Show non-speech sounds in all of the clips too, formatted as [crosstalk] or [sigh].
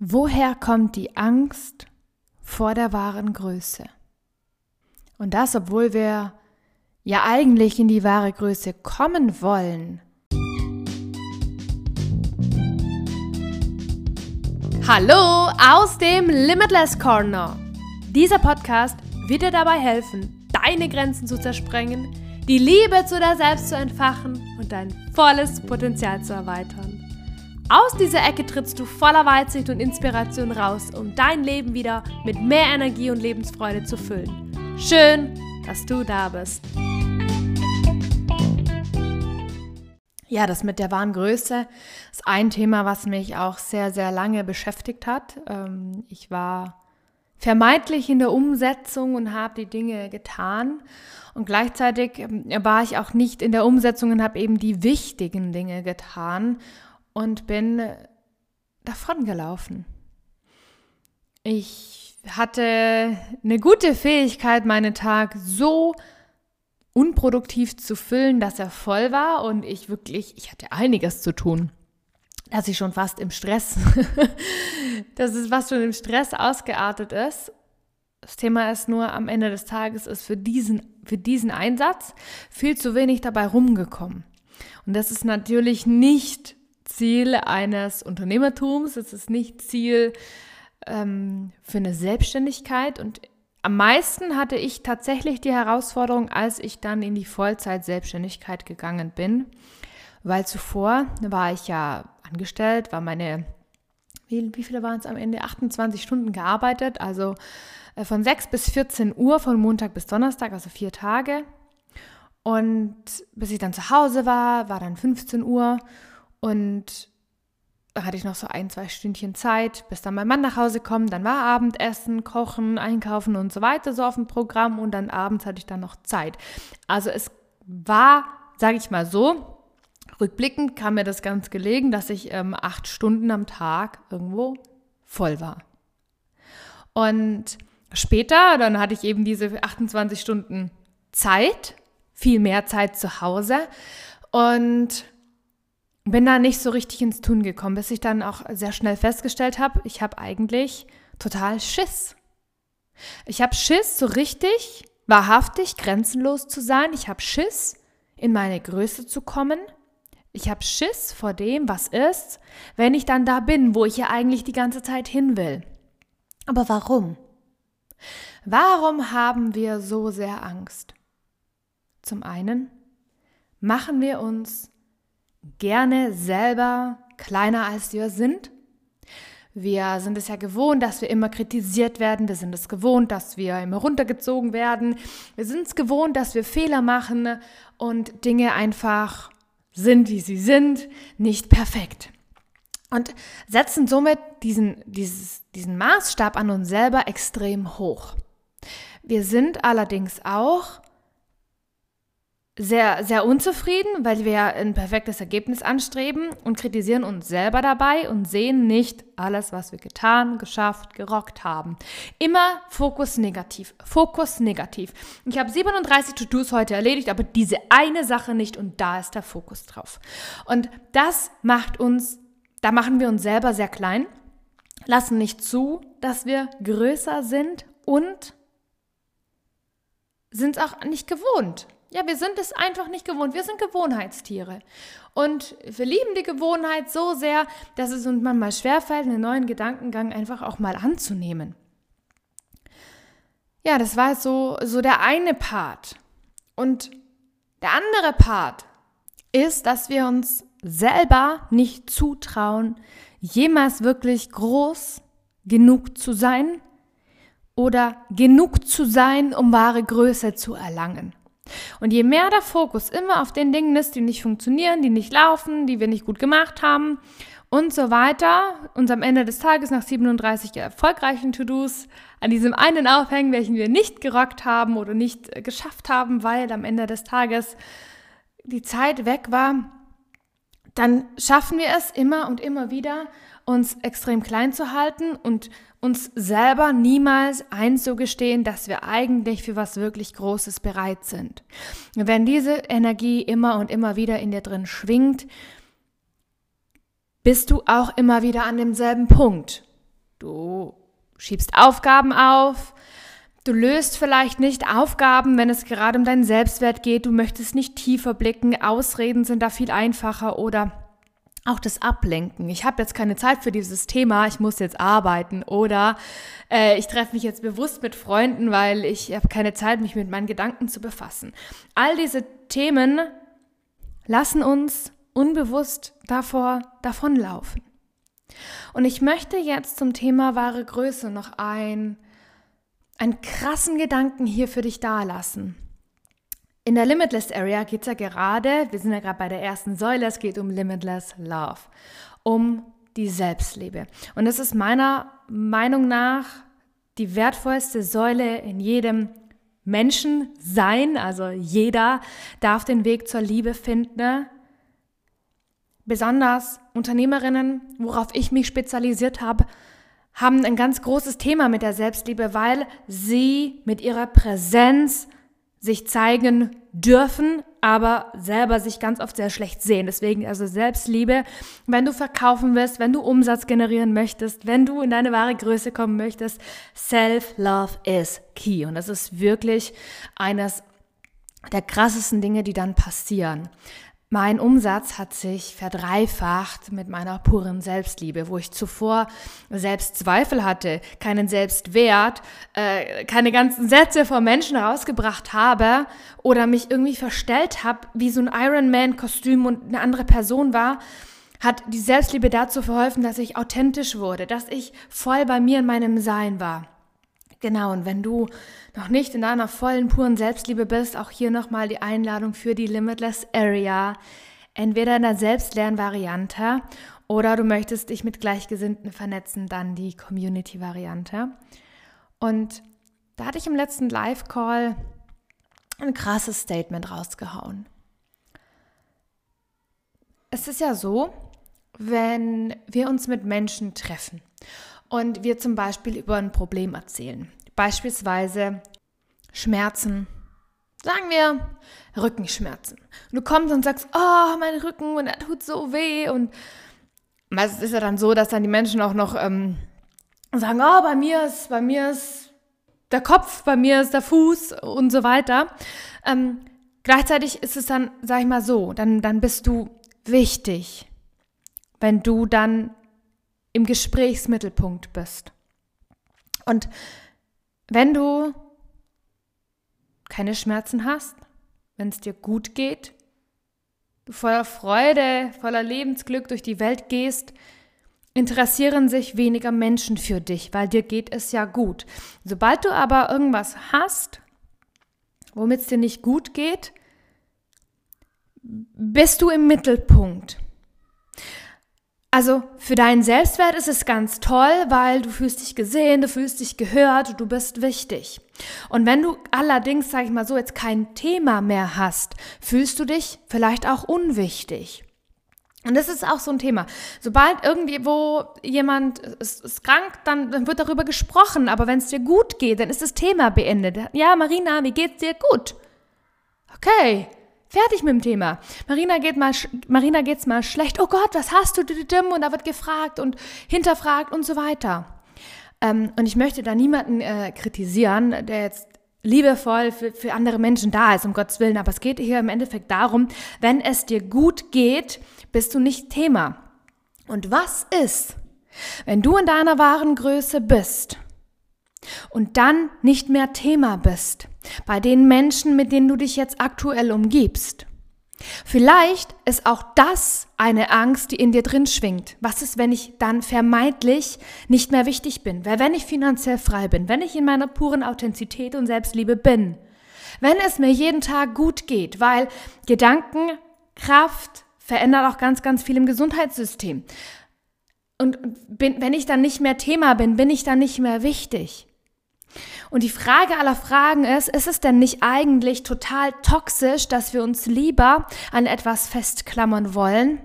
Woher kommt die Angst vor der wahren Größe? Und das, obwohl wir ja eigentlich in die wahre Größe kommen wollen. Hallo aus dem Limitless Corner. Dieser Podcast wird dir dabei helfen, deine Grenzen zu zersprengen, die Liebe zu dir selbst zu entfachen und dein volles Potenzial zu erweitern. Aus dieser Ecke trittst du voller Weitsicht und Inspiration raus, um dein Leben wieder mit mehr Energie und Lebensfreude zu füllen. Schön, dass du da bist. Ja, das mit der wahren Größe ist ein Thema, was mich auch sehr, sehr lange beschäftigt hat. Ähm, ich war vermeintlich in der Umsetzung und habe die Dinge getan. Und gleichzeitig ähm, war ich auch nicht in der Umsetzung und habe eben die wichtigen Dinge getan und bin davongelaufen. Ich hatte eine gute Fähigkeit, meinen Tag so unproduktiv zu füllen, dass er voll war und ich wirklich, ich hatte einiges zu tun, dass ich schon fast im Stress, [laughs] dass es fast schon im Stress ausgeartet ist. Das Thema ist nur, am Ende des Tages ist für diesen, für diesen Einsatz viel zu wenig dabei rumgekommen. Und das ist natürlich nicht Ziel eines Unternehmertums, es ist nicht Ziel ähm, für eine Selbstständigkeit. Und am meisten hatte ich tatsächlich die Herausforderung, als ich dann in die Vollzeit-Selbstständigkeit gegangen bin, weil zuvor war ich ja angestellt, war meine, wie, wie viele waren es am Ende? 28 Stunden gearbeitet, also äh, von 6 bis 14 Uhr, von Montag bis Donnerstag, also vier Tage. Und bis ich dann zu Hause war, war dann 15 Uhr und da hatte ich noch so ein, zwei Stündchen Zeit, bis dann mein Mann nach Hause kommt. Dann war Abendessen, Kochen, Einkaufen und so weiter so auf dem Programm. Und dann abends hatte ich dann noch Zeit. Also es war, sage ich mal so, rückblickend kam mir das ganz gelegen, dass ich ähm, acht Stunden am Tag irgendwo voll war. Und später, dann hatte ich eben diese 28 Stunden Zeit, viel mehr Zeit zu Hause. Und bin da nicht so richtig ins Tun gekommen, bis ich dann auch sehr schnell festgestellt habe, ich habe eigentlich total Schiss. Ich habe Schiss, so richtig, wahrhaftig, grenzenlos zu sein. Ich habe Schiss, in meine Größe zu kommen. Ich habe Schiss vor dem, was ist, wenn ich dann da bin, wo ich ja eigentlich die ganze Zeit hin will. Aber warum? Warum haben wir so sehr Angst? Zum einen machen wir uns gerne selber kleiner als wir sind. Wir sind es ja gewohnt, dass wir immer kritisiert werden. Wir sind es gewohnt, dass wir immer runtergezogen werden. Wir sind es gewohnt, dass wir Fehler machen und Dinge einfach sind, wie sie sind, nicht perfekt. Und setzen somit diesen, dieses, diesen Maßstab an uns selber extrem hoch. Wir sind allerdings auch sehr, sehr unzufrieden, weil wir ein perfektes Ergebnis anstreben und kritisieren uns selber dabei und sehen nicht alles, was wir getan, geschafft, gerockt haben. Immer Fokus negativ, Fokus negativ. Ich habe 37 To-Dos heute erledigt, aber diese eine Sache nicht und da ist der Fokus drauf. Und das macht uns, da machen wir uns selber sehr klein, lassen nicht zu, dass wir größer sind und sind es auch nicht gewohnt ja, wir sind es einfach nicht gewohnt. Wir sind Gewohnheitstiere. Und wir lieben die Gewohnheit so sehr, dass es uns manchmal schwerfällt, einen neuen Gedankengang einfach auch mal anzunehmen. Ja, das war so, so der eine Part. Und der andere Part ist, dass wir uns selber nicht zutrauen, jemals wirklich groß genug zu sein oder genug zu sein, um wahre Größe zu erlangen. Und je mehr der Fokus immer auf den Dingen ist, die nicht funktionieren, die nicht laufen, die wir nicht gut gemacht haben und so weiter, uns am Ende des Tages nach 37 erfolgreichen To-Dos an diesem einen aufhängen, welchen wir nicht gerockt haben oder nicht äh, geschafft haben, weil am Ende des Tages die Zeit weg war, dann schaffen wir es immer und immer wieder, uns extrem klein zu halten und uns selber niemals einzugestehen, dass wir eigentlich für was wirklich Großes bereit sind. Wenn diese Energie immer und immer wieder in dir drin schwingt, bist du auch immer wieder an demselben Punkt. Du schiebst Aufgaben auf. Du löst vielleicht nicht Aufgaben, wenn es gerade um deinen Selbstwert geht. Du möchtest nicht tiefer blicken. Ausreden sind da viel einfacher oder auch das Ablenken. Ich habe jetzt keine Zeit für dieses Thema, ich muss jetzt arbeiten oder äh, ich treffe mich jetzt bewusst mit Freunden, weil ich habe keine Zeit, mich mit meinen Gedanken zu befassen. All diese Themen lassen uns unbewusst davor davonlaufen. Und ich möchte jetzt zum Thema wahre Größe noch ein, einen krassen Gedanken hier für dich dalassen. In der Limitless Area geht es ja gerade, wir sind ja gerade bei der ersten Säule, es geht um Limitless Love, um die Selbstliebe. Und es ist meiner Meinung nach die wertvollste Säule in jedem Menschen sein, also jeder darf den Weg zur Liebe finden. Besonders Unternehmerinnen, worauf ich mich spezialisiert habe, haben ein ganz großes Thema mit der Selbstliebe, weil sie mit ihrer Präsenz sich zeigen dürfen, aber selber sich ganz oft sehr schlecht sehen. Deswegen also Selbstliebe, wenn du verkaufen willst, wenn du Umsatz generieren möchtest, wenn du in deine wahre Größe kommen möchtest, Self-Love is key. Und das ist wirklich eines der krassesten Dinge, die dann passieren. Mein Umsatz hat sich verdreifacht mit meiner puren Selbstliebe, wo ich zuvor Selbstzweifel hatte, keinen Selbstwert, äh, keine ganzen Sätze vor Menschen rausgebracht habe oder mich irgendwie verstellt habe, wie so ein Ironman-Kostüm und eine andere Person war, hat die Selbstliebe dazu verholfen, dass ich authentisch wurde, dass ich voll bei mir in meinem Sein war. Genau, und wenn du noch nicht in deiner vollen, puren Selbstliebe bist, auch hier nochmal die Einladung für die Limitless Area. Entweder in der Selbstlernvariante oder du möchtest dich mit Gleichgesinnten vernetzen, dann die Community-Variante. Und da hatte ich im letzten Live-Call ein krasses Statement rausgehauen. Es ist ja so, wenn wir uns mit Menschen treffen und wir zum Beispiel über ein Problem erzählen. Beispielsweise Schmerzen. Sagen wir Rückenschmerzen. Und du kommst und sagst, oh, mein Rücken und er tut so weh. Und meistens ist ja dann so, dass dann die Menschen auch noch ähm, sagen, oh, bei mir ist, bei mir ist der Kopf, bei mir ist der Fuß und so weiter. Ähm, gleichzeitig ist es dann, sag ich mal so, dann, dann bist du wichtig, wenn du dann im Gesprächsmittelpunkt bist. Und wenn du keine Schmerzen hast, wenn es dir gut geht, du voller Freude, voller Lebensglück durch die Welt gehst, interessieren sich weniger Menschen für dich, weil dir geht es ja gut. Sobald du aber irgendwas hast, womit es dir nicht gut geht, bist du im Mittelpunkt. Also für deinen Selbstwert ist es ganz toll, weil du fühlst dich gesehen, du fühlst dich gehört, du bist wichtig. Und wenn du allerdings, sage ich mal so, jetzt kein Thema mehr hast, fühlst du dich vielleicht auch unwichtig. Und das ist auch so ein Thema. Sobald irgendwie wo jemand ist, ist krank, dann, wird darüber gesprochen. Aber wenn es dir gut geht, dann ist das Thema beendet. Ja, Marina, wie geht's dir? Gut. Okay. Fertig mit dem Thema. Marina geht mal, Marina geht's mal schlecht. Oh Gott, was hast du? Und da wird gefragt und hinterfragt und so weiter. Ähm, und ich möchte da niemanden äh, kritisieren, der jetzt liebevoll für, für andere Menschen da ist, um Gottes Willen. Aber es geht hier im Endeffekt darum, wenn es dir gut geht, bist du nicht Thema. Und was ist, wenn du in deiner wahren Größe bist und dann nicht mehr Thema bist bei den Menschen, mit denen du dich jetzt aktuell umgibst. Vielleicht ist auch das eine Angst, die in dir drin schwingt. Was ist, wenn ich dann vermeintlich nicht mehr wichtig bin? Weil wenn ich finanziell frei bin, wenn ich in meiner puren Authentizität und Selbstliebe bin, wenn es mir jeden Tag gut geht, weil Gedanken, Kraft verändert auch ganz, ganz viel im Gesundheitssystem. Und bin, wenn ich dann nicht mehr Thema bin, bin ich dann nicht mehr wichtig. Und die Frage aller Fragen ist, ist es denn nicht eigentlich total toxisch, dass wir uns lieber an etwas festklammern wollen,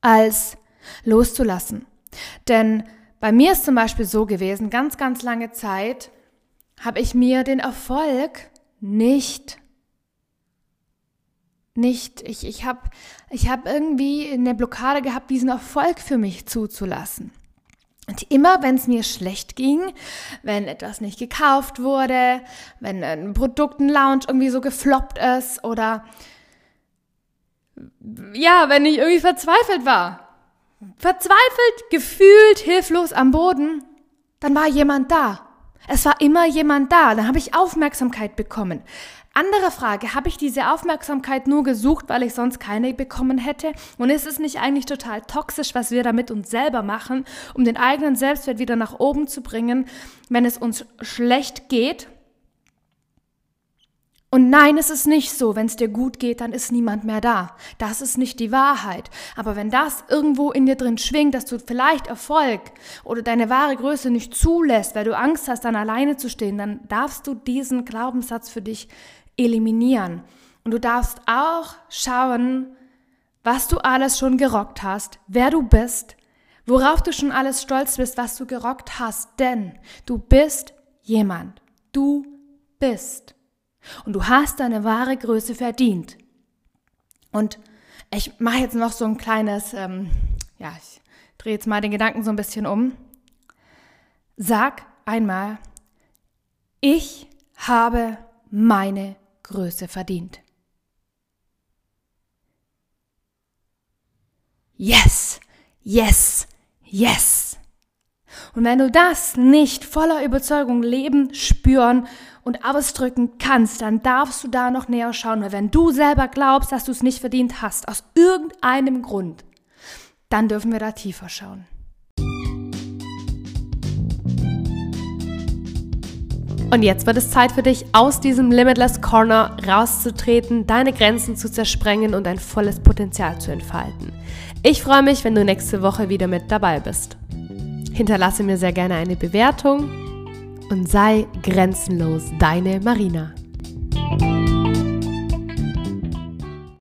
als loszulassen? Denn bei mir ist zum Beispiel so gewesen, ganz, ganz lange Zeit habe ich mir den Erfolg nicht nicht, ich, ich habe ich hab irgendwie eine Blockade gehabt, diesen Erfolg für mich zuzulassen. Und immer wenn es mir schlecht ging, wenn etwas nicht gekauft wurde, wenn ein Produkt, ein Lounge irgendwie so gefloppt ist oder ja, wenn ich irgendwie verzweifelt war, verzweifelt, gefühlt, hilflos am Boden, dann war jemand da. Es war immer jemand da, dann habe ich Aufmerksamkeit bekommen. Andere Frage, habe ich diese Aufmerksamkeit nur gesucht, weil ich sonst keine bekommen hätte? Und ist es nicht eigentlich total toxisch, was wir da mit uns selber machen, um den eigenen Selbstwert wieder nach oben zu bringen, wenn es uns schlecht geht? Und nein, es ist nicht so, wenn es dir gut geht, dann ist niemand mehr da. Das ist nicht die Wahrheit. Aber wenn das irgendwo in dir drin schwingt, dass du vielleicht Erfolg oder deine wahre Größe nicht zulässt, weil du Angst hast, dann alleine zu stehen, dann darfst du diesen Glaubenssatz für dich eliminieren. Und du darfst auch schauen, was du alles schon gerockt hast, wer du bist, worauf du schon alles stolz bist, was du gerockt hast. Denn du bist jemand. Du bist. Und du hast deine wahre Größe verdient. Und ich mache jetzt noch so ein kleines, ähm, ja, ich drehe jetzt mal den Gedanken so ein bisschen um. Sag einmal, ich habe meine Größe verdient. Yes, yes, yes. Und wenn du das nicht voller Überzeugung leben, spüren und ausdrücken kannst, dann darfst du da noch näher schauen. Weil wenn du selber glaubst, dass du es nicht verdient hast, aus irgendeinem Grund, dann dürfen wir da tiefer schauen. Und jetzt wird es Zeit für dich, aus diesem Limitless Corner rauszutreten, deine Grenzen zu zersprengen und dein volles Potenzial zu entfalten. Ich freue mich, wenn du nächste Woche wieder mit dabei bist. Hinterlasse mir sehr gerne eine Bewertung und sei grenzenlos deine Marina.